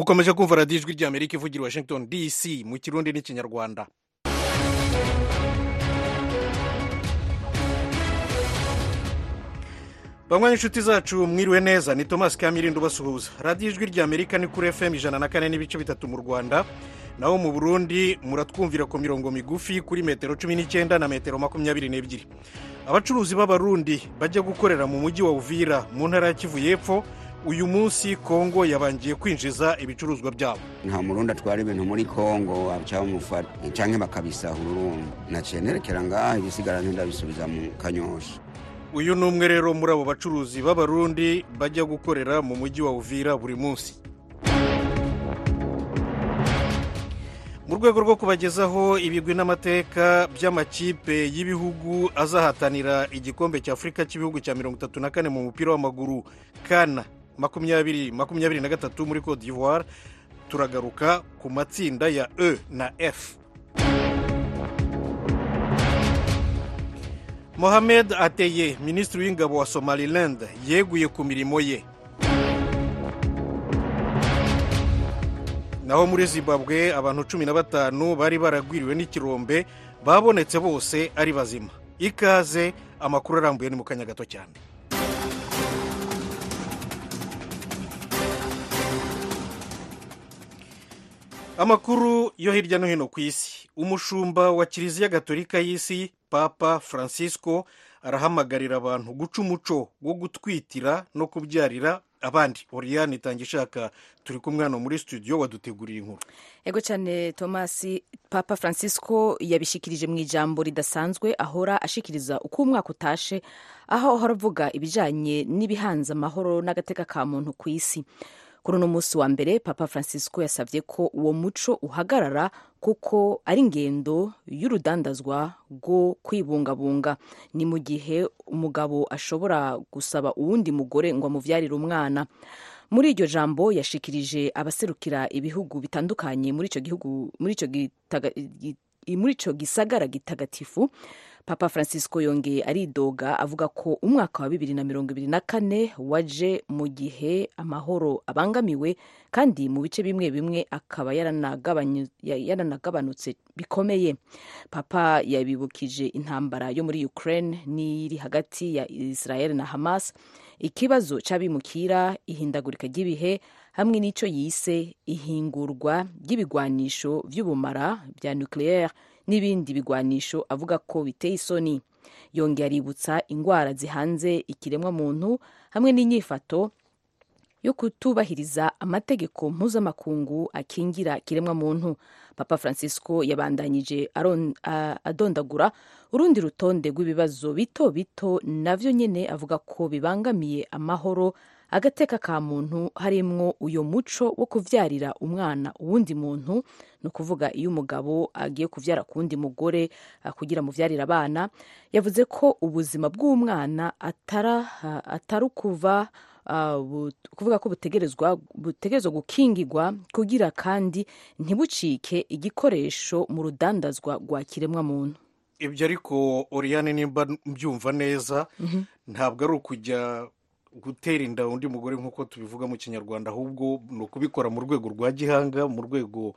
mukomeje kumva radiyo ijwi ry'amerika ivugira washington dc mu kirundi n'ikinyarwanda banywa inshuti zacu mwiriwe neza ni thomas kamirindo ubasuhuza. Radiyo ijwi ry'amerika ni kuri fm ijana na kane n'ibice bitatu mu rwanda. Naho mu burundi muratwumvira ku mirongo migufi kuri metero cumi n'icyenda na metero makumyabiri n'ebyiri. Abacuruzi b'abarundi bajya gukorera mu mujyi wa uvira mu ntara ya kivu y'epfo uyu munsi kongo yabangiye kwinjiza ibicuruzwa byabo. Nta murundi atwara ibintu muri kongo cyangwa cyangwa bakabisahura urumva naciye nerekera ngaha ibisigara ndabisubiza mu kanyosha. Uyu ni umwe rero muri abo bacuruzi b'abarundi bajya gukorera mu mujyi wa uvira buri munsi. Mu rwego rwo kubagezaho ibigwi n'amateka by'amakipe y'ibihugu azahatanira igikombe cya afurika cy'ibihugu cya mirongo itatu na kane mu mupira w'amaguru kana. Makumyabiri makumyabiri na gatatu muri cote d'ivoire turagaruka ku matsinda ya e na f. Mohamed ateye minisitiri w'ingabo wa somaliland yeguye ku mirimo ye. Naho muri zimbabwe abantu cumi na batanu bari baragwiriwe n'ikirombe babonetse bose ari bazima. Ikaze amakuru arambuye ni mu kanya gato cyane. Amakuru yo hirya no hino ku isi. Umushumba wa kiliziya gatolika y'isi papa francisco arahamagarira abantu guca umuco wo gutwitira no kubyarira abandi. Oriyani itanga ishaka turi kumwe hano muri studio waduteguriye inkuru. Ego cyane thomas papa francisco yabishikirije mu ijambo ridasanzwe ahora ashikiriza uko umwaka utashe aho ahora avuga ibijyanye n'ibihanze amahoro n'agateka ka muntu ku isi. Kuri uno munsi wa mbere papa francisco yasabye ko uwo muco uhagarara kuko ari ingendo y'urudandazwa rwo kwibungabunga. Ni mu gihe umugabo ashobora gusaba uwundi mugore ngo amubyarire umwana. Muri iryo jambo yashikirije abaserukira ibihugu bitandukanye muri icyo gihugu muri icyo gisagara gitagatifu papa francisco yongeye aridoga avuga ko umwaka wa bibiri na mirongo ibiri na kane waje mu gihe amahoro abangamiwe kandi mu bice bimwe bimwe akaba yaranagabanutse bikomeye. Papa yabibukije intambara yo muri ukraine n'iri hagati ya israel na hamas ikibazo cy'abimukira ihindagurika ry'ibihe hamwe n'icyo yise ihingurwa ry'ibigwanisho by'ubumara bya nucleaire. N'ibindi bigwanisho avuga ko biteye isoni. Yongera aributsa indwara zihanze ikiremwamuntu hamwe n'inyifato yo kutubahiriza amategeko mpuzamakungu akingira ikiremwamuntu. Papa francisco yabandanyije adondagura urundi rutonde rw'ibibazo bito bito navyo nyene avuga ko bibangamiye amahoro agateka ka muntu harimwo uyo muco wo kuvyarira umwana uwundi muntu. Ni ukuvuga iyo umugabo agiye kuvyara ku wundi mugore kugira muvyarire abana. Yavuze ko ubuzima bw'umwana atari ukuva kuvuga ko butegerezwa butegerezwa gukingirwa kugira kandi ntibucike igikoresho mu rudandazwa rwa kiremwa muntu ibyo ariko oriyane nimba mbyumva neza ntabwo ari ukujya gutera inda undi mugore nk'uko tubivuga mu kinyarwanda ahubwo ni ukubikora mu rwego rwa gihanga mu rwego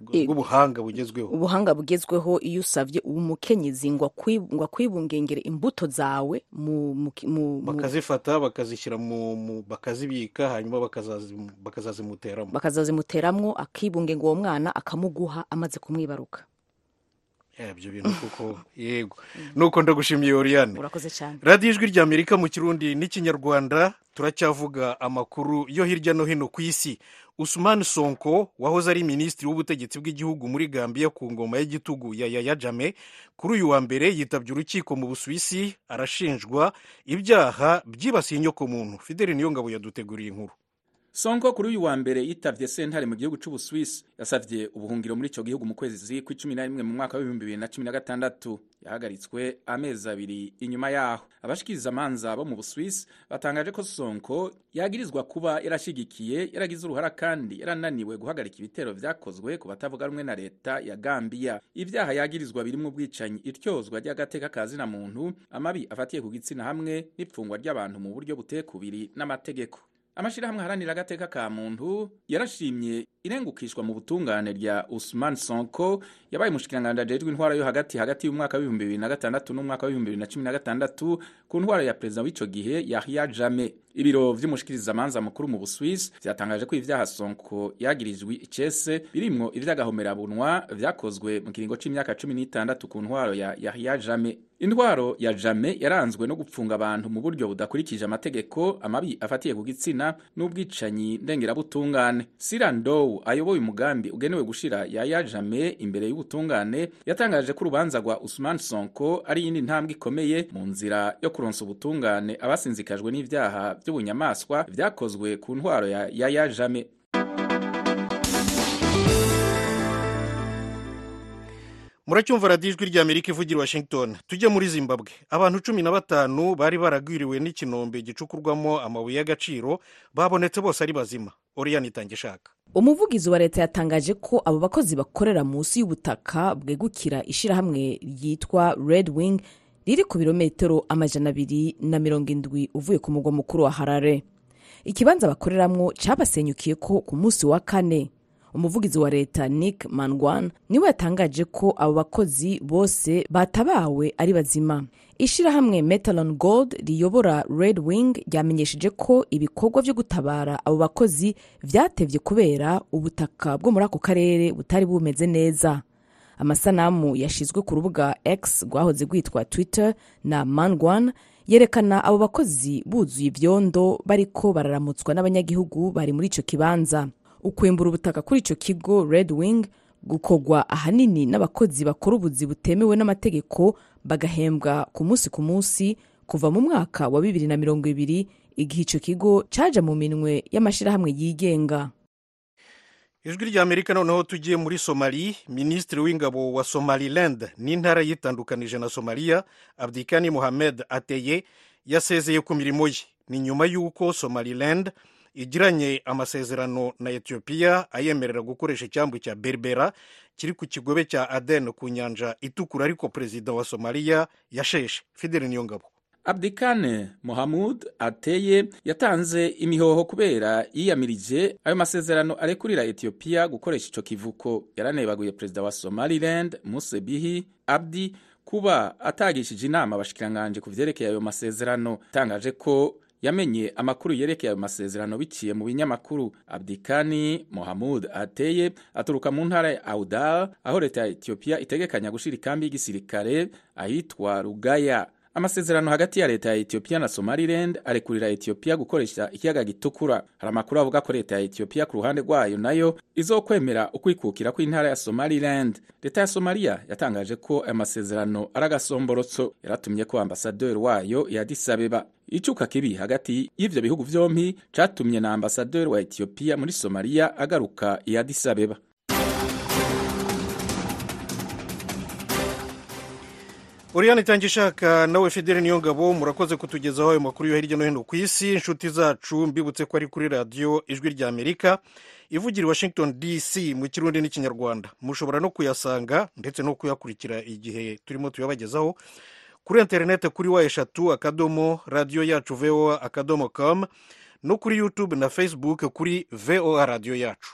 rw'ubuhanga bugezweho. Ubuhanga bugezweho iyo usabye umukenyezi ngo akwibungengere imbuto zawe bakazifata bakazishyira bakazibika hanyuma bakazazimuteramo bakazazimuteramo akibungenga uwo mwana akamuguha amaze kumwibaruka. Ibyo bintu kuko yego. Nuko ndagushimiye oriyane urakoze cyane. Radiyo ijwi ry'amerika mu kirundi n'ikinyarwanda turacyavuga amakuru yo hirya no hino ku isi. Usumani sonko wahoze ari minisitiri w'ubutegetsi bw'igihugu muri gambia ku ngoma y'igitugu ya yaya jame kuri uyu wa mbere yitabye urukiko mu busuwisi arashinjwa ibyaha byibasiye inyokomuntu fideli niyo ngabo yaduteguriye inkuru. Sonko kuri uyu wa mbere yitavye sentare mu gihugu c'ubuswisi yasavye ubuhungiro muri ico gihugu mu kwezi kw'icumi na rimwe mu mwaka w'ibihumbi bibiri na cumi na gatandatu. Yahagaritswe amezi abiri inyuma yaho. Abashikiriza amanza bo mu buswisi batangaje ko sonko yagirizwa kuba yarashigikiye yaragize uruhara kandi yarananiwe guhagarika ibitero vyakozwe ku batavuga rumwe na leta ya gambiya ibyaha yagirizwa birimwo ubwicanyi ityozwa ry'agateka ka zina muntu amabi afatiye ku gitsina hamwe n'ipfungwa ry'abantu mu buryo butekubiri n'amategeko. Amashirahamwe aharanira agateka ka muntu yarashimye irengukishwa mu butungane rya Usman Sonko. Yabaye umushikiranganji ajejwe intwara yo hagati hagati y'umwaka na gatandatu n'umwaka na gatandatu ku ntwaro ya perezida w'ico gihe Yahya Jammeh. Ibiro vy'umushikirizamanza mukuru mu Buswisi vyatangaje ko ivyaha Sonko yagirijwe icese birimwo ivy'agahomerabunwa vyakozwe mu kiringo c'imyaka cumi n'itandatu ku ntwaro ya Yahya Jammeh. Intwaro ya Jammeh yaranzwe no gupfunga abantu mu buryo budakurikije amategeko amabi afatiye ku gitsina n'ubwicanyi ndengerabutungane Sirandow ayoboye umugambi ugenewe gushira Yahya Jammeh imbere y'ubutungane yatangaje ko urubanza rwa Usman Sonko ari iyindi ntambwe ikomeye mu nzira yo kuronsa ubutungane abasinzikajwe n'ivyaha by'ubunyamaswa vyakozwe ku ntwaro ya Yahya Jammeh muracyumva radiyo ijwi ry'amerika ivugira washington. Tujye muri zimbabwe. Abantu cumi na batanu bari baragwiriwe n'ikinombe gicukurwamo amabuye y'agaciro babonetse bose ari bazima. Oriyani itange ishaka umuvugizi wa leta yatangaje ko abo bakozi bakorera munsi y'ubutaka bwegukira ishyirahamwe ryitwa red wing riri ku birometero amajana abiri na mirongo indwi uvuye ku mugwa mukuru wa harare. Ikibanza bakoreramwo cyabasenyukiye ko ku munsi wa kane. Umuvugizi wa leta nick mangwan ni we yatangaje ko abo bakozi bose batabawe ari bazima. Ishyirahamwe metalon gold riyobora red wing ryamenyesheje ko ibikorwa byo gutabara abo bakozi vyatevye kubera ubutaka bwo muri ako karere butari bumeze neza. Amasanamu yashizwe ku rubuga x rwahoze rwitwa twitter na mangwan yerekana abo bakozi buzuye ivyondo bariko bararamutswa n'abanyagihugu bari muri ico kibanza. Ukwimbura ubutaka kuri icyo kigo red wing gukorwa ahanini n'abakozi bakora ubuzi butemewe n'amategeko bagahembwa ku munsi ku munsi kuva mu mwaka wa bibiri na mirongo ibiri igihe icyo kigo caja mu minwe y'amashyirahamwe yigenga. Ijwi ry'amerika noneho tugiye muri somali minisitiri w'ingabo wa somaliland n'intara yitandukanije na somaliya abdikani mohamed ateye yasezeye ku mirimo ye. Ni nyuma y'uko somaliland igiranye amasezerano na etiyopiya ayemerera gukoresha icyambu cya berbera kiri ku kigobe cya aden ku nyanja itukura ariko perezida wa somaliya yasheshe. Fideli niyongabo. Abdikane mohamud ateye yatanze imihoho kubera yiyamirije ayo masezerano arekurira etiyopiya gukoresha ico kivuko. Yaranebaguye perezida wa somaliland muse bihi abdi kuba atagishije inama abashikiranganje ku vyerekeye ayo masezerano. Atangaje ko yamenye amakuru yerekeye ayo masezerano biciye mu binyamakuru. Abdikani mohamud ateye aturuka mu ntara ya audal aho leta ya etiyopiya itegekanya gushira ikambi y'igisirikare ahitwa rugaya. Amasezerano hagati ya leta ya Ethiopia na somaliland arekurira etiyopiya gukoresha ikiyaga gitukura. Hari amakuru avuga ko leta ya etiyopiya ku ruhande rwayo nayo izokwemera ukwikukira kw'intara ya somaliland. Leta ya somaliya yatangaje ko aya masezerano ari agasomborotso. Yaratumye ko ambasaderi wayo yadisabeba icuka kibi hagati y'ivyo bihugu vyompi catumye na ambasaderi wa etiyopiya muri somaliya agaruka i Addis Abeba oriyani itange ishaka nawe fideli niyo ngabo murakoze kutugezaho ayo makuru yo hirya no hino ku isi. Inshuti zacu mbibutse ko ari kuri radiyo ijwi rya amerika ivugira i washington dc mu kirundi n'ikinyarwanda. Mushobora no kuyasanga ndetse no kuyakurikira igihe turimo tuyabagezaho kuri interineti kuri wa eshatu akadomo radiyo yacu voa akadomo com no kuri youtube na facebook kuri voa radiyo yacu.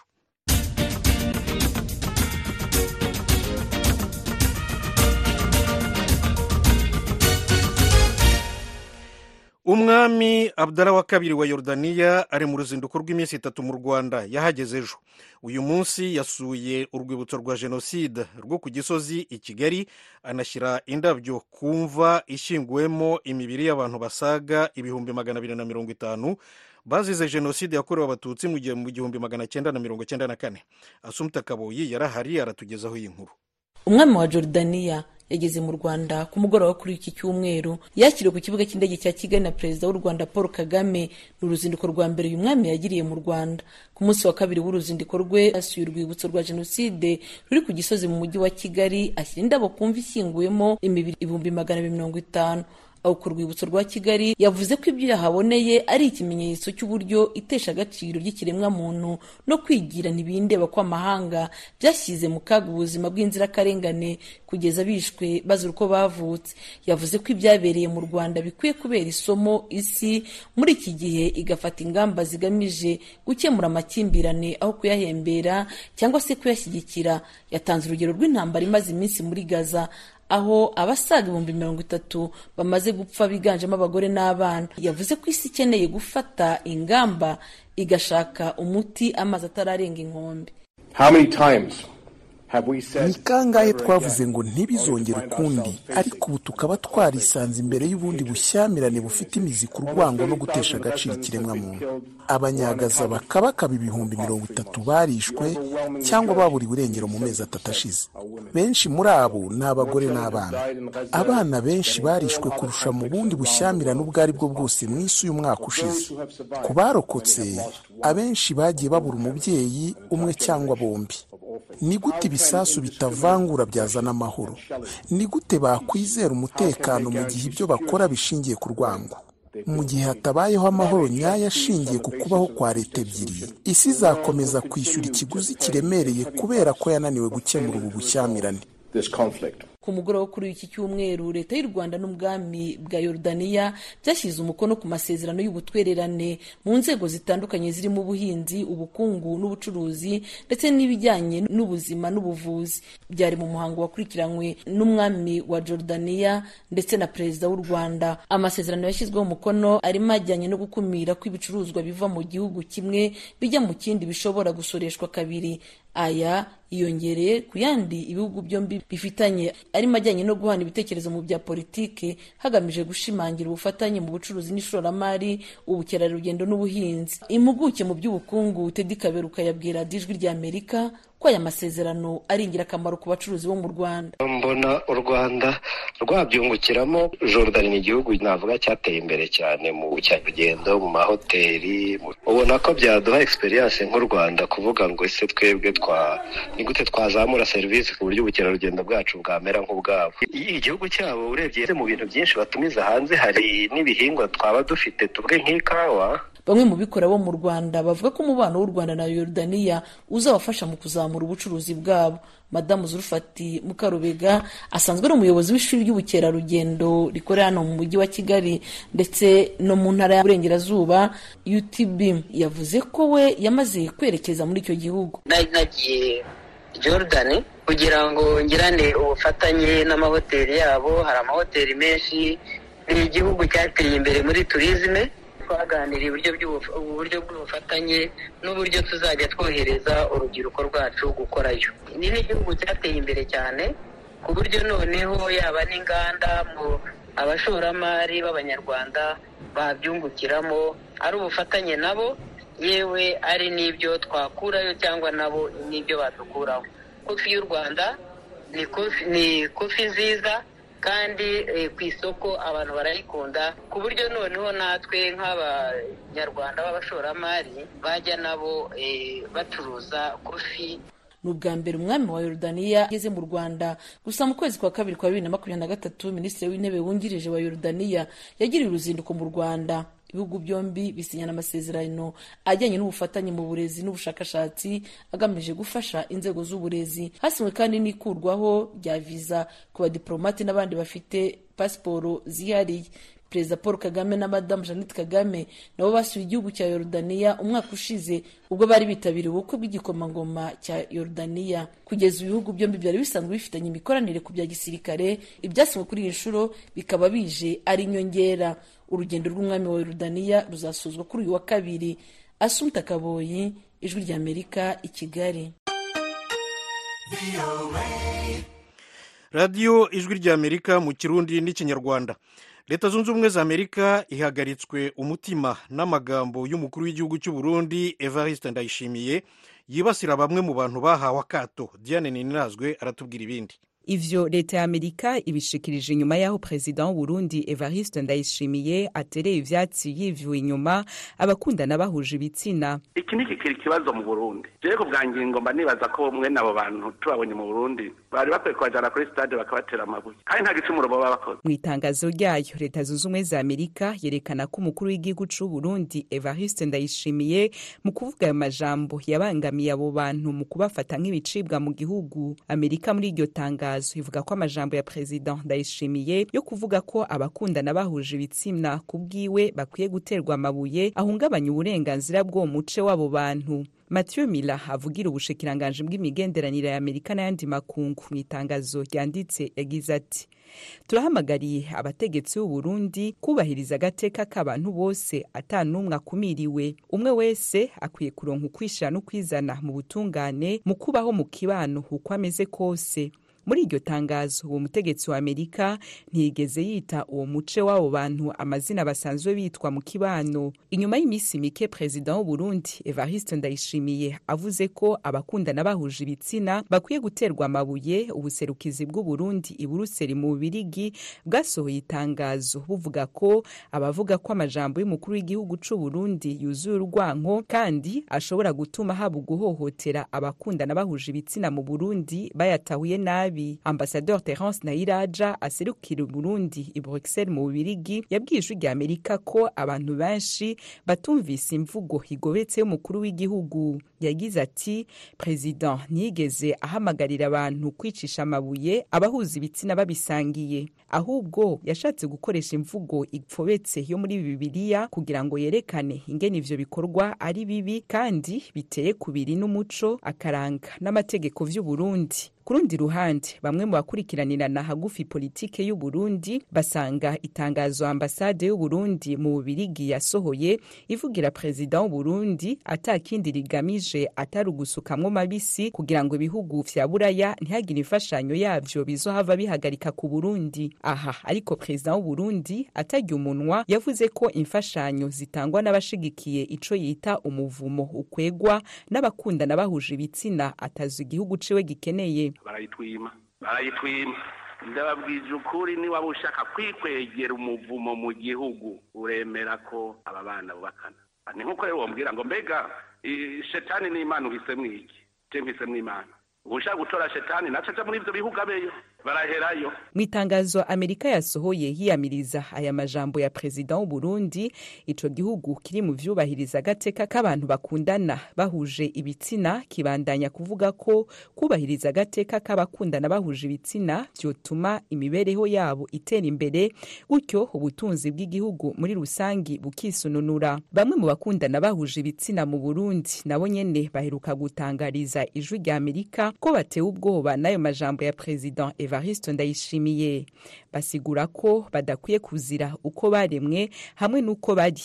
Umwami abdara wa kabiri wa yorodaniya ari mu ruzinduko rw'iminsi itatu mu rwanda. Yahageze ejo. Uyu munsi yasuye urwibutso rwa jenoside rwo ku gisozi i kigali anashyira indabyo ku mva ishyinguwemo imibiri y'abantu basaga ibihumbi magana abiri na mirongo itanu bazize jenoside yakorewe abatutsi mu gihumbi magana cyenda na mirongo cyenda na kane. Asumta kaboyi yarahari aratugezaho iyi nkuru. Umwami wa jorodaniya yageze mu rwanda ku mugoroba kuri iki cyumweru yakiriwe ku kibuga cy'indege cya kigali na perezida w'u rwanda paul kagame ni uruzinduko rwa mbere uyu mwami yagiriye mu rwanda. Ku munsi wa kabiri w'uruzinduko rwe asuye urwibutso rwa jenoside ruri ku gisozi mu mujyi wa kigali ashyira indabo ku mva ishyinguyemo imibiri ibihumbi magana abiri mirongo itanu. Aho ku rwibutso rwa kigali yavuze ko ibyo yahaboneye ari ikimenyetso cy'uburyo itesha agaciro ry'ikiremwamuntu no kwigira ntibindeba kw'amahanga byashyize mu kaga ubuzima bw'inzirakarengane kugeza bishwe bazira uko bavutse. Yavuze ko ibyabereye mu rwanda bikwiye kubera isomo isi. Muri iki gihe igafata ingamba zigamije gukemura amakimbirane aho kuyahembera cyangwa se kuyashyigikira. Yatanze urugero rw'intambara imaze iminsi muri gaza aho abasaga ibihumbi mirongo itatu bamaze gupfa biganjemo abagore n'abana. Yavuze ko isi ikeneye gufata ingamba igashaka umuti amazi atararenga inkombe. Ni kangahe twavuze ngo ntibizongere ukundi ariko ubu tukaba twarisanze imbere y'ubundi bushyamirane bufite imizi ku rwango no gutesha agaciro ikiremwamuntu. Abanyagaza bakabakaba ibihumbi mirongo itatu barishwe cyangwa baburiwe irengero mu mezi atatu ashize. Benshi muri abo ni abagore n'abana. Abana benshi barishwe kurusha mu bundi bushyamirane ubwo ari bwo bwose mu isi uyu mwaka ushize. Ku barokotse abenshi bagiye babura umubyeyi umwe cyangwa bombi. Ni gute ibisasu bitavangura byazana amahoro. Ni gute bakwizera umutekano mu gihe ibyo bakora bishingiye ku rwango? Mu gihe hatabayeho amahoro nyayo ashingiye ku kubaho kwa leta ebyiri. Isi izakomeza kwishyura ikiguzi kiremereye kubera ko yananiwe gukemura ubu bushyamirane ku mugoroba kuri iki cyumweru leta y'u rwanda n'ubwami bwa yorudaniya byashyize umukono ku masezerano y'ubutwererane mu nzego zitandukanye zirimo ubuhinzi ubukungu n'ubucuruzi ndetse n'ibijyanye n'ubuzima n'ubuvuzi. Byari mu muhango wakurikiranywe n'umwami wa jorudaniya ndetse na perezida w'u rwanda. Amasezerano yashyizweho umukono arimo ajyanye no gukumira ko ibicuruzwa biva mu gihugu kimwe bijya mu kindi bishobora gusoreshwa kabiri. Aya yiyongereye ku yandi ibihugu byombi bifitanye arimo ajyanye no guhana ibitekerezo mu bya politiki hagamije gushimangira ubufatanye mu bucuruzi n'ishoramari ubukerarugendo n'ubuhinzi. Impuguke mu by'ubukungu tedi kaberuka yabwira ijwi rya amerika ko aya masezerano ari ingirakamaro ku bacuruzi bo mu rwanda. Mbona u rwanda rwabyungukiramo jordan ni igihugu navuga cyateye imbere cyane mu bukerarugendo mu mahoteli ubona ko byaduha egisperiyanse nk'u rwanda kuvuga ngo ese twebwe twa ni gute twazamura serivisi ku buryo ubukerarugendo bwacu bwamera nk'ubwabo? Igihugu cyabo urebye mu bintu byinshi batumiza hanze hari n'ibihingwa twaba dufite tuvuge nk'ikawa bamwe mu bikora bo mu rwanda bavuga ko umubano w'u rwanda na yorudaniya uzabafasha mu kuzamura ubucuruzi bwabo. Madamu zurufati mukarubega asanzwe ari umuyobozi w'ishuri ry'ubukerarugendo rikorera hano mu mujyi wa kigali ndetse no mu ntara y'uburengerazuba utb yavuze ko we yamaze kwerekeza muri icyo gihugu. Nagiye jordan kugira ngo ngirane ubufatanye n'amahoteli yabo. Hari amahoteli menshi. Ni igihugu cyateye imbere muri turizme twaganiriye uburyo bw'ubufatanye n'uburyo tuzajya twohereza urubyiruko rwacu gukorayo. Ni n'igihugu cyateye imbere cyane ku buryo noneho yaba n'inganda mu abashoramari b'abanyarwanda babyungukiramo ari ubufatanye nabo yewe ari n'ibyo twakurayo cyangwa nabo n'ibyo badukuraho kofi y'u rwanda ni kofi nziza kandi ku isoko abantu barayikunda ku buryo noneho natwe nk'abanyarwanda b'abashoramari bajya nabo bacuruza kofi. Ni ubwa mbere umwami wa yorudaniya ageze mu rwanda. Gusa mu kwezi kwa kabiri kwa bibiri na makumyabiri na gatatu minisitiri w'intebe wungirije wa yorudaniya yagiriye uruzinduko mu rwanda. Ibihugu byombi bisinyana amasezerano ajyanye n'ubufatanye mu burezi n'ubushakashatsi agamije gufasha inzego z'uburezi. Hasinywe kandi n'ikurwaho rya viza ku badiporomati n'abandi bafite pasiporo zihariye. Perezida paul kagame na madamu jeannette kagame nabo basuye igihugu cya yorudaniya umwaka ushize ubwo bari bitabiriye ubukwe bw'igikomangoma cya yorudaniya kugeza ibihugu byombi byari bisanzwe bifitanye imikoranire ku bya gisirikare ibyasinywe kuri iyi nshuro bikaba bije ari inyongera. Urugendo rw'umwami wa yorudaniya ruzasozwa kuri uyu wa kabiri. Asumta kaboyi ijwi ry'amerika i kigali. Radiyo ijwi ry'amerika mu kirundi n'ikinyarwanda. Leta zunze ubumwe za amerika ihagaritswe umutima n'amagambo y'umukuru w'igihugu cy'u Burundi evariste ndayishimiye yibasira bamwe mu bantu bahawe akato. Diane ninazwe aratubwira ibindi. Ivyo leta ya amerika ibishikirije inyuma y'aho perezida w'uburundi evariste ndayishimiye atereye ivyatsi yivuye inyuma abakundana bahuje ibitsina. Iki ni kikiri ikibazo mu burundi. Ku bwa ngingo mba nibaza ko mwene abo bantu tubabonye mu burundi bari bakwiye kubajana kuri stade bakabatera amabuye. Kandi nta gicumuro baba bakoze. Mu itangazo ryayo leta zunze ubumwe za amerika yerekana ko umukuru w'igihugu c'uburundi evariste ndayishimiye mu kuvuga ayo majambo yabangamiye abo bantu mu kubafata nk'ibicibwa mu gihugu. Amerika muri iryo tangazo. Ivuga ko amajambo ya perezida ndayishimiye yo kuvuga ko abakundana bahuje ibitsina ku bwiwe bakwiye guterwa amabuye ahungabanya uburenganzira bw'uwo muce w'abo bantu. Mathieu mila avugira ubushikiranganji bw'imigenderanire ya amerika n'ayandi makungu mu itangazo ryanditse yagize ati turahamagariye abategetsi b'uburundi kubahiriza agateka k'abantu bose atanumwe akumiriwe. Umwe wese akwiye kuronka ukwishira no kwizana mu butungane mu kubaho mu kibano uko ameze kose. Muri iryo tangazo uwo mutegetsi wa amerika ntiyigeze yita uwo muce w'abo bantu amazina basanzwe bitwa mu kibano. Inyuma y'iminsi mike perezida w'uburundi evariste ndayishimiye avuze ko abakundana bahuje ibitsina bakwiye guterwa amabuye ubuserukizi bw'uburundi i buruseli mu bubirigi bwasohoye itangazo buvuga ko abavuga ko amajambo y'umukuru w'igihugu c'uburundi yuzuye urwanko kandi ashobora gutuma haba uguhohotera abakundana bahuje ibitsina mu burundi bayatahuye nabi. Nabi ambasador terence nayiraja aserukira uburundi i bruxelles mu bubirigi yabwiye ijwi rya amerika ko abantu benshi batumvise imvugo igobetse y'umukuru w'igihugu. Yagize ati perezida ntiyigeze ahamagarira abantu kwicisha amabuye abahuza ibitsina babisangiye. Ahubwo yashatse gukoresha imvugo ipfobetse yo muri bibiliya kugira ngo yerekane ingene ivyo bikorwa ari bibi kandi biteye kubiri n'umuco akaranga n'amategeko vy'uburundi ku rundi ruhande bamwe mu bakurikiranirana hagufi politike y'uburundi basanga itangazo ambasade y'uburundi mu bubirigi yasohoye ivugira perezida w'uburundi atakindi rigamije atari ugusukamwo mabisi kugira ngo ibihugu vya buraya ntihagire imfashanyo yavyo bizohava bihagarika ku burundi. Aha ariko perezida w'uburundi atarya umunwa yavuze ko imfashanyo zitangwa n'abashigikiye ico yita umuvumo ukwegwa n'abakundana bahuje ibitsina atazi igihugu ciwe gikeneye. Barayitwima. Barayitwima. Ndababwije ukuri niba ushaka kwikwegera umuvumo mu gihugu uremera ko aba bana bubakana. Ni nk'uko rero wambwira ngo mbega shetani ni imana uhisemo iki? Je mpisemo imana. Ushaka gutora shetani aja muri ivyo bihugu abeyo. Baraherayo. Mu itangazo amerika yasohoye yiyamiriza aya majambo ya perezida w'uburundi ico gihugu kiri mu vyubahiriza agateka k'abantu bakundana. Bahuje ibitsina kibandanya kuvuga ko kubahiriza agateka k'abakundana bahuje ibitsina vyotuma imibereho yabo itera imbere gutyo ubutunzi bw'igihugu muri rusangi bukisununura. Bamwe mu bakundana bahuje ibitsina mu burundi nabo nyene baheruka gutangariza ijwi rya amerika ko batewe ubwoba n'ayo majambo ya perezida evariste ndayishimiye. Basigura ko badakwiye kuzira uko baremwe hamwe n'uko bari.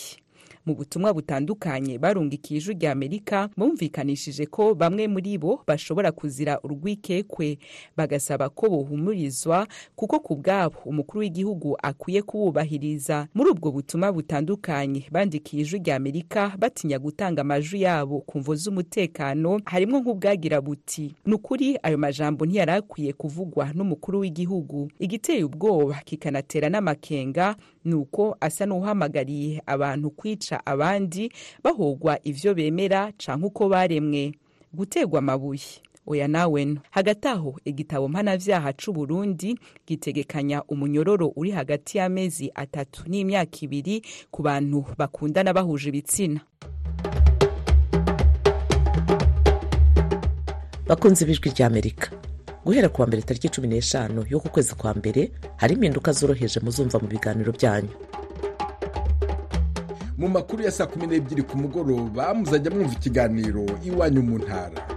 Mu butumwa butandukanye barungikiye ijwi rya amerika bumvikanishije ko bamwe muri bo bashobora kuzira urwikekwe. Bagasaba ko bohumurizwa kuko ku bwabo umukuru w'igihugu akwiye kububahiriza muri ubwo butumwa butandukanye bandikiye ijwi rya amerika batinya gutanga amajwi yabo ku mvo z'umutekano harimo nk'ubwagira buti ni ukuri ayo majambo ntiyari akwiye kuvugwa n'umukuru w'igihugu. Igiteye ubwoba kikanatera n'amakenga ni uko asa n'uhamagariye abantu kwica abandi bahogwa ivyo bemera canke uko baremwe. Gutegwa amabuye. Oya naweno hagati aho igitabo mpanavyaha c'uburundi gitegekanya umunyororo uri hagati y'amezi atatu n'imyaka ibiri ku bantu bakundana bahuje ibitsina. Bakunze ibijwi rya amerika. Guhera kuwa mbere tariki cumi n'eshanu y'uku kwezi kwa mbere hari impinduka zoroheje muzumva mu biganiro byanyu. Mu makuru ya saa kumi n'ebyiri ku mugoroba muzajya mwumva ikiganiro iwanyu mu ntara.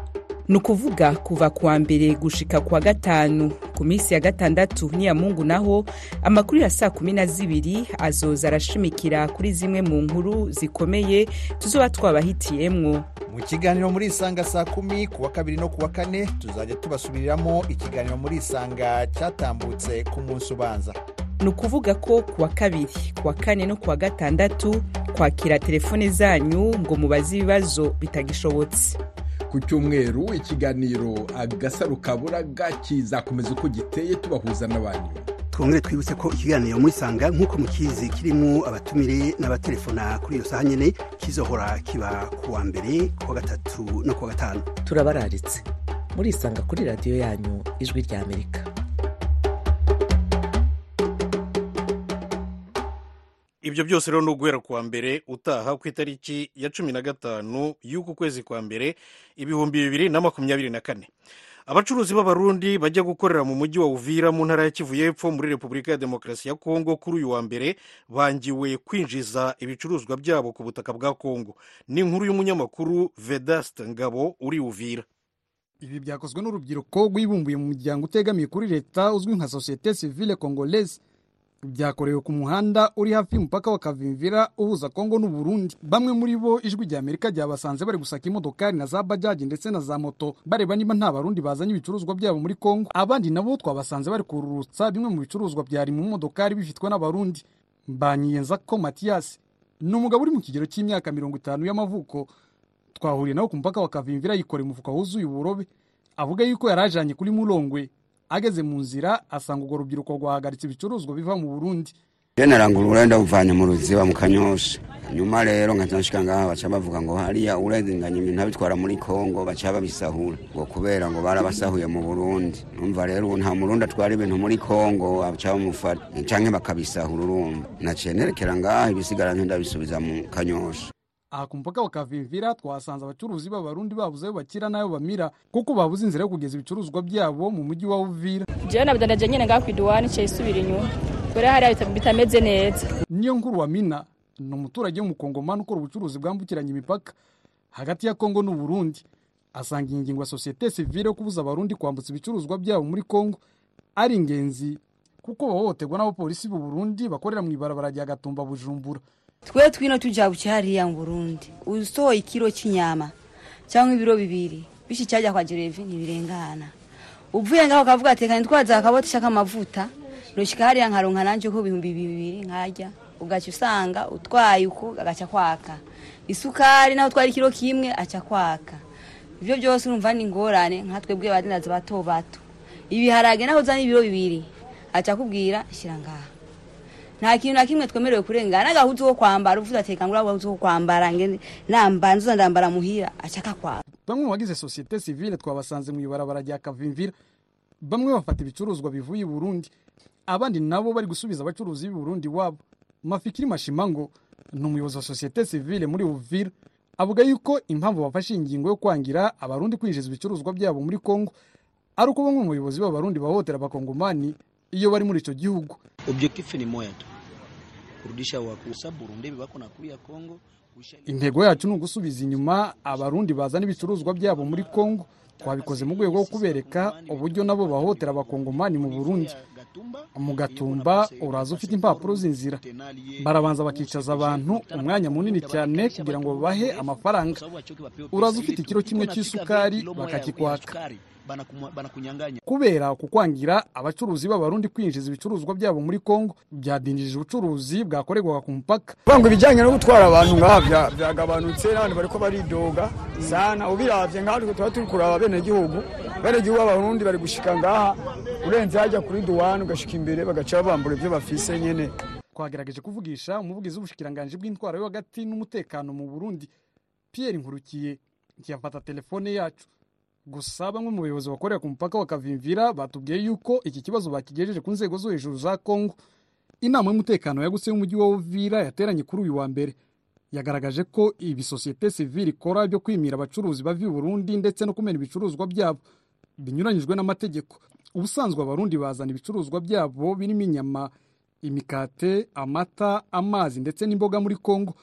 Ni ukuvuga kuva kuwa mbere gushika kuwa gatanu. Ku minsi ya gatandatu niya mungu naho amakuru ya saa kumi na zibiri azoza arashimikira kuri zimwe mu nkuru zikomeye tuzoba twabahitiyemwo mu kiganiro muri isanga saa kumi ku wa kabiri no ku wa kane tuzajya tubasubiriramo ikiganiro muri isanga cyatambutse ku munsi ubanza. Ni ukuvuga ko ku wa kabiri ku wa kane no ku wa gatandatu kwakira telefone zanyu ngo mubaze ibibazo bitagishobotse. Ku cyumweru ikiganiro agasaro kaburaga kizakomeza uko giteye tubahuza n'abantu twongere twibutse ko ikiganiro murisanga nk'uko mukizi kirimo abatumire n'abatelefona kuri iyo saha nyine kizohora kiba ku wa mbere ku wa gatatu no ku wa gatanu. Turabararitse murisanga kuri radiyo yanyu ijwi rya ibyo byose rero ni uguhera ku wa mbere utaha ku itariki ya cumi na gatanu y'uku kwezi kwa mbere ibihumbi bibiri na makumyabiri na kane. Abacuruzi b'abarundi bajya gukorera mu mujyi wa uvira mu ntara ya kivu y'epfo muri repubulika ya demokarasi ya kongo kuri uyu wa mbere bangiwe kwinjiza ibicuruzwa byabo ku butaka bwa kongo. Ni inkuru y'umunyamakuru vedast ngabo uri uvira. Ibi byakozwe n'urubyiruko rwibumbuye mu muryango utegamiye kuri leta uzwi nka sosiyete sivile congolaise. Byakorewe ku muhanda uri hafi y'umupaka wa kavimvira uhuza kongo n'uburundi. Bamwe muri bo ijwi rya amerika ryabasanze bari gusaka imodokari na za bajaji ndetse na za moto. Bareba niba nta barundi bazanye ibicuruzwa byabo muri kongo abandi nabo twabasanze bari kururutsa bimwe mu bicuruzwa byari mu modokari bifitwe n'abarundi mbanyiyenza ko matiyasi ni umugabo uri mu kigero cy'imyaka mirongo itanu y'amavuko twahuriye nawe ku mupaka wa kavimvira yikoreye umufuka wuzuye uburobe. Avuga yuko yari ajanye kuri murongwe ageze mu nzira asanga urwo rubyiruko rwahagaritse ibicuruzwa biva mu burundi. Narangura urenda uvanye mu ruziba mu kanyosha? Nyuma rero nkazashika ngaha baca bavuga ngo hariya urenganya ibintu abitwara muri kongo baca babisahura. Ngo kubera ngo barabasahuye mu burundi. Numva rero ubu nta murundi atwara ibintu muri kongo baca bamufata. Canke bakabisahura urumva. Naciye nerekera ngaha ibisigara ndabisubiza mu kanyosha. Aha ku mupaka wa kavimvira twahasanze abacuruzi b'abarundi babuze ayo bakira n'ayo bamira kuko babuze inzira yo kugeza ibicuruzwa byabo mu mujyi wa uvira. Jewe nabidandaje nyene ngaha kwiduwani ciye isubira inyuma. Kubera hariya bitameze neza. Niyo nkuru wa mina ni umuturage w'umukongomani ukora ubucuruzi bwambukiranya imipaka hagati ya kongo n'uburundi. Asanga iyi ngingo ya sosiyete sivile yo kubuza abarundi kwambutsa ibicuruzwa byabo muri kongo ari ingenzi kuko bahohoterwa n'abapolisi b'u burundi bakorera mu ibarabara rya gatumba bujumbura twe twino tujabuke hariya mu burundi usohoye ikiro cy'inyama cyangwa ibiro bibiri. Bishi cyajya kwa jerevi ntibirengana. Uvuye ngaho ukavuga ati kandi twaza akabotisha k'amavuta nushika hariya nkaronka nanje ko ibihumbi bibiri nkarya. Ugaca usanga utwaye uko agaca kwaka. Isukari naho twari ikiro kimwe aca kwaka. Ibyo byose urumva ni ingorane nka twebwe badinazi bato bato. Ibiharage naho uzana ibiro bibiri. Aca akubwira shyira ngaha nta kintu na kimwe twemerewe kurengana. N'agahuzu ko kwambara uvuze ati kangura agahuzu ko kwambara namba nzuza ndambara muhira. Acaka kwaba bamwe mu bagize sosiyete sivile twabasanze mu ibarabara rya kavimvira bamwe bafata ibicuruzwa bivuye i burundi. Abandi nabo bari gusubiza abacuruzi b'i burundi wabo. Mafikiri mashimango ni umuyobozi wa sosiyete sivile muri uvira avuga yuko impamvu bafashe ingingo yo kwangira abarundi kwinjiza ibicuruzwa byabo muri kongo ari uko bamwe mu bayobozi b'abarundi bahohotera abakongomani iyo bari muri icyo gihugu. Objectif ni moya tu kurudisha wakusa Burundi bako nakuya Kongo. Intego yacu ni ugusubiza inyuma abarundi bazana ibicuruzwa byabo muri kongo. Twabikoze mu rwego rwo kubereka uburyo nabo bahohotera abakongomani mu burundi. Mu gatumba uraza ufite impapuro z'inzira. Barabanza bakicaza abantu umwanya munini cyane kugira ngo babahe amafaranga. Uraza ufite ikiro kimwe cy'isukari bakakikwaka kubera kukwangira abacuruzi b'abarundi kwinjiza ibicuruzwa byabo muri kongo byadindije ubucuruzi bwakorerwaga ku mupaka. Ngo ibijyanye no gutwara abantu ngaha byagabanutse n'abandi bariko baridoga sana ubiravye ngaha tuba turi kuraba benegihugu benegihugu b'abarundi bari gushika ngaha urenze hajya kuri duwani ugashika imbere bagaca bambura ibyo bafise nyene. Twagerageje kuvugisha umuvugizi w'ubushikiranganji bw'intwaro yo hagati n'umutekano mu burundi pierre nkurukiye ntiyafata telefone yacu. Gusa bamwe mu bayobozi bakorera ku mupaka wa kavimvira batubwiye yuko iki kibazo bakigejeje ku nzego zo hejuru za kongo inama y'umutekano yagutse y'umujyi wa uvira yateranye kuri uyu wa mbere. Yagaragaje ko ibi sosiyete sivile ikora byo kwimira abacuruzi bava i burundi ndetse no kumena ibicuruzwa byabo binyuranyijwe n'amategeko. Ubusanzwe abarundi bazana ibicuruzwa byabo birimo inyama imikate amata amazi ndetse n'imboga muri kongo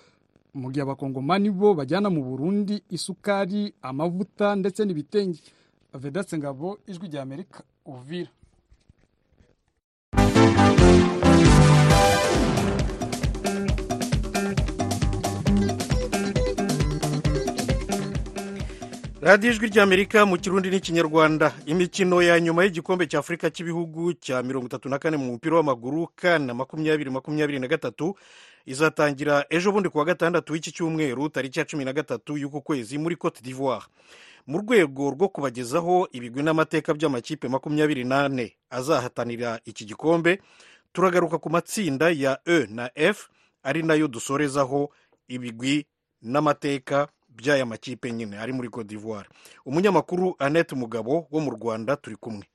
mu gihe abakongomani bo bajyana mu burundi isukari amavuta ndetse n'ibitenge. Vedatse ngabo ijwi rya amerika uvira. Radiyo ijwi ry'amerika mu kirundi n'ikinyarwanda. Imikino ya nyuma y'igikombe cya afurika cy'ibihugu cya mirongo itatu na kane mu mupira w'amaguru kana makumyabiri makumyabiri na gatatu izatangira ejo bundi kuwa gatandatu w'iki cyumweru tariki ya cumi na gatatu y'uku kwezi muri cote d'ivoire. Mu rwego rwo kubagezaho ibigwi n'amateka by'amakipe makumyabiri n'ane azahatanira iki gikombe turagaruka ku matsinda ya e na f ari na yo dusorezaho ibigwi n'amateka by'aya makipe nyine ari muri cote d'ivoire. Umunyamakuru annette mugabo wo mu rwanda turi kumwe.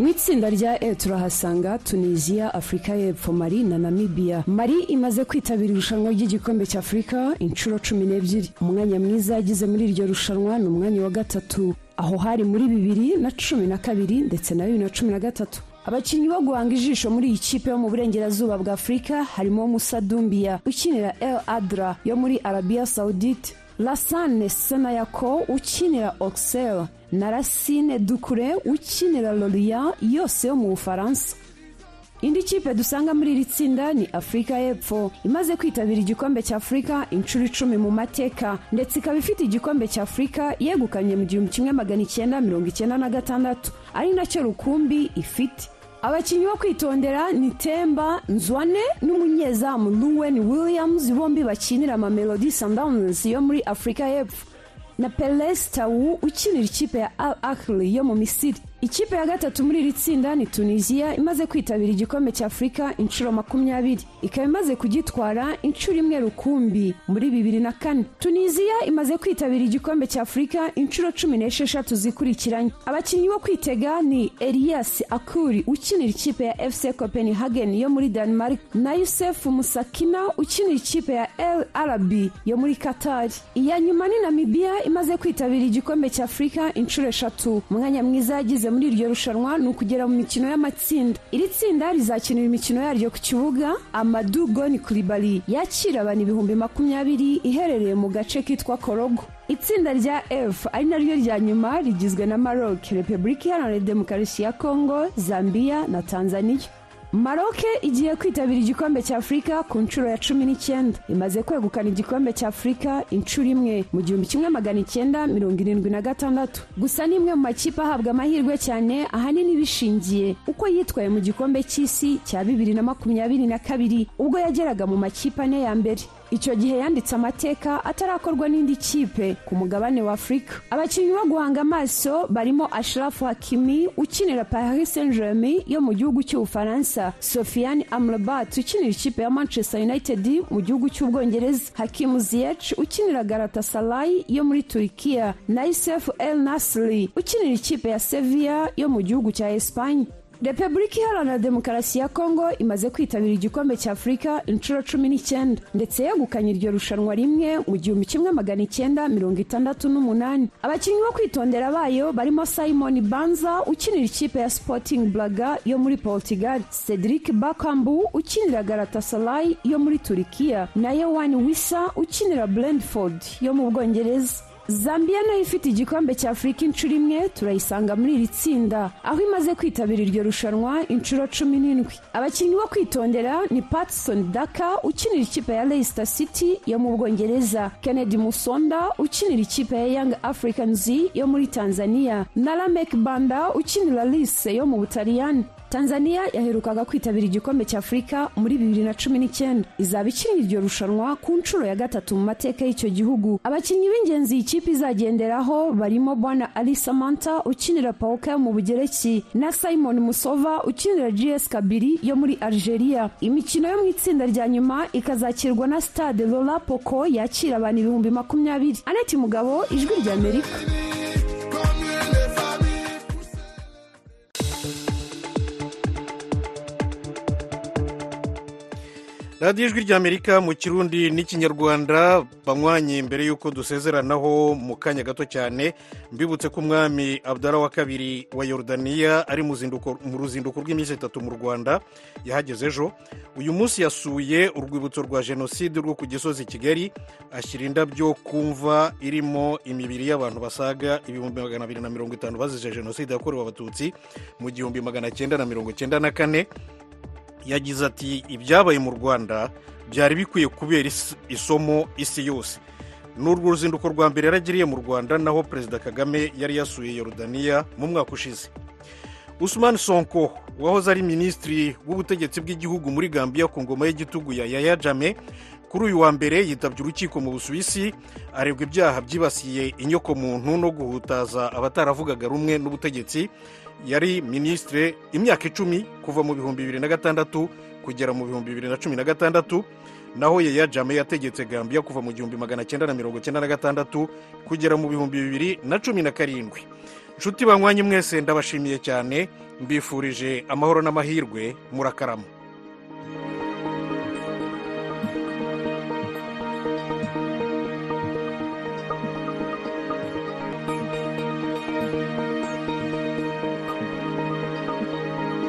Mu itsinda rya e turahasanga tunisiya afurika y'epfo mari na namibia. Mari imaze kwitabira irushanwa ry'igikombe cy'afurika inshuro cumi n'ebyiri. Umwanya mwiza yagize muri iryo rushanwa ni umwanya wa gatatu. Aho hari muri bibiri na cumi na kabiri ndetse na bibiri na cumi na gatatu. Abakinnyi bo guhanga ijisho muri iyi kipe yo mu burengerazuba bwa afurika harimo musa dumbiya ukinira el adra yo muri arabiya sawudite lasane senayako ukinira oxel na rasine dukure ukinira loriya yose yo mu bufaransa. Indi kipe dusanga muri iri tsinda ni afurika y'epfo. Imaze kwitabira igikombe cya afurika inshuro icumi mu mateka ndetse ikaba ifite igikombe cya afurika yegukanye mu gihumbi kimwe magana icyenda mirongo icyenda na gatandatu. Ari na cyo rukumbi ifite. Abakinnyi bo kwitondera ni temba nzwane n'umunyezamu luwen williams. Bombi bakinira amamelodi sundowns yo muri afurika y'epfo. Na peles tawu ukinira ikipe ya al akli yo mu misiri ikipe ya gatatu muri iri tsinda ni tunisiya imaze kwitabira igikombe cya afurika inshuro makumyabiri. Ikaba imaze kugitwara inshuro imwe rukumbi muri bibiri na kane. Tunisiya imaze kwitabira igikombe cya afurika inshuro cumi n'esheshatu zikurikiranye. Abakinnyi bo kwitega ni elias akuri ukinira ikipe ya fc copenhagen yo muri denmark na yusef musakina ukinira ikipe ya arabi yo muri katari iya nyuma ni namibia imaze kwitabira igikombe cya afurika inshuro eshatu. Umwanya mwiza yagize muri iryo rushanwa ni ukugera mu mikino y'amatsinda. Iri tsinda rizakinira imikino yaryo ku kibuga amadu goni kuribari yakira abantu ibihumbi makumyabiri iherereye mu gace kitwa korogo. Itsinda rya f ari naryo rya nyuma rigizwe na maroc repubulika iharanira demokarasi ya kongo zambia na tanzania. Maroke igiye kwitabira igikombe cya afurika ku nshuro ya cumi n'icyenda. Imaze kwegukana igikombe cya afurika inshuro imwe. Mu gihumbi kimwe magana icyenda mirongo irindwi na gatandatu. Gusa ni imwe mu makipe ahabwa amahirwe cyane ahanini bishingiye uko yitwaye mu gikombe cy'isi cya bibiri na makumyabiri na kabiri ubwo yageraga mu makipe ane ya mbere. Icyo gihe yanditse amateka atarakorwa n'indi kipe ku mugabane wa afurika abakinnyi bo guhanga amaso barimo ashirafu hakimi ukinira paris saint germain yo mu gihugu cy'ubufaransa sofiane amrabat ukinira ikipe ya manchester united mu gihugu cy'ubwongereza. Hakimu ziyech ukinira galatasaray yo muri turikiya na isef el nasri ukinira ikipe ya sevilla yo mu gihugu cya espanye repubulika iharanira demokarasi ya kongo imaze kwitabira igikombe cya afurika inshuro cumi n'icyenda. Ndetse yegukanye iryo rushanwa rimwe mu gihumbi kimwe magana icyenda mirongo itandatu n'umunani. Abakinnyi bo kwitondera bayo barimo simon banza ukinira ikipe ya sporting blaga yo muri portugal. Cedric bakambu ukinira galatasaray yo muri turikiya na yohani wisa ukinira brentford yo mu bwongereza. Zambia na yo ifite igikombe cya afurika inshuro imwe turayisanga muri iri tsinda. Aho imaze kwitabira iryo rushanwa inshuro cumi n'indwi. Abakinnyi bo kwitondera ni patson daka ukinira ikipe ya leicester city yo mu bwongereza. Kennedy musonda ukinira ikipe ya young africans yo muri tanzania. Na lamek banda ukinira lise yo mu butaliyani. Tanzania yaherukaga kwitabira igikombe cya afurika muri bibiri na cumi n'icyenda. Izaba ikinira iryo rushanwa ku nshuro ya gatatu mu mateka y'icyo gihugu. Abakinnyi b'ingenzi iyi kipe izagenderaho barimo bwana ali samanta ukinira pauka yo mu bugereki na simon musova ukinira gs kabiri yo muri algeria. Imikino yo mu itsinda rya nyuma ikazakirwa na stade lola poko yakira abantu ibihumbi makumyabiri. Aneti mugabo ijwi rya radiyo ijwi ry'amerika mu kirundi n'ikinyarwanda banywanye mbere y'uko dusezeranaho mu kanya gato cyane. Mbibutse ko umwami abdara wa kabiri wa yorudaniya ari mu ruzinduko rw'iminsi itatu mu rwanda yahageze ejo. Uyu munsi yasuye urwibutso rwa jenoside rwo ku gisozi kigali ashyira indabyo ku mva irimo imibiri y'abantu basaga ibihumbi magana abiri na mirongo itanu bazize jenoside yakorewe abatutsi mu gihumbi magana cyenda na mirongo cyenda na kane. Yagize ati ibyabaye mu rwanda byari bikwiye kubera isomo isi yose. Ni urwo ruzinduko rwa mbere yaragiriye mu rwanda naho perezida kagame yari yasuye yorudaniya mu mwaka ushize. Usumani sonko wahoze ari minisitiri w'ubutegetsi bw'igihugu muri gambia ku ngoma y'igitugu ya yaya jame kuri uyu wa mbere yitabye urukiko mu busuwisi arebwa ibyaha byibasiye inyokomuntu no guhutaza abataravugaga rumwe n'ubutegetsi yari minisitire imyaka icumi kuva mu bihumbi bibiri na gatandatu kugera mu bihumbi bibiri na cumi na gatandatu naho yeya jame yategetse gambia kuva mu gihumbi magana cyenda na mirongo cyenda na gatandatu kugera mu bihumbi bibiri na cumi na karindwi. Nshuti banywanyi mwese ndabashimiye cyane mbifurije amahoro n'amahirwe murakarama.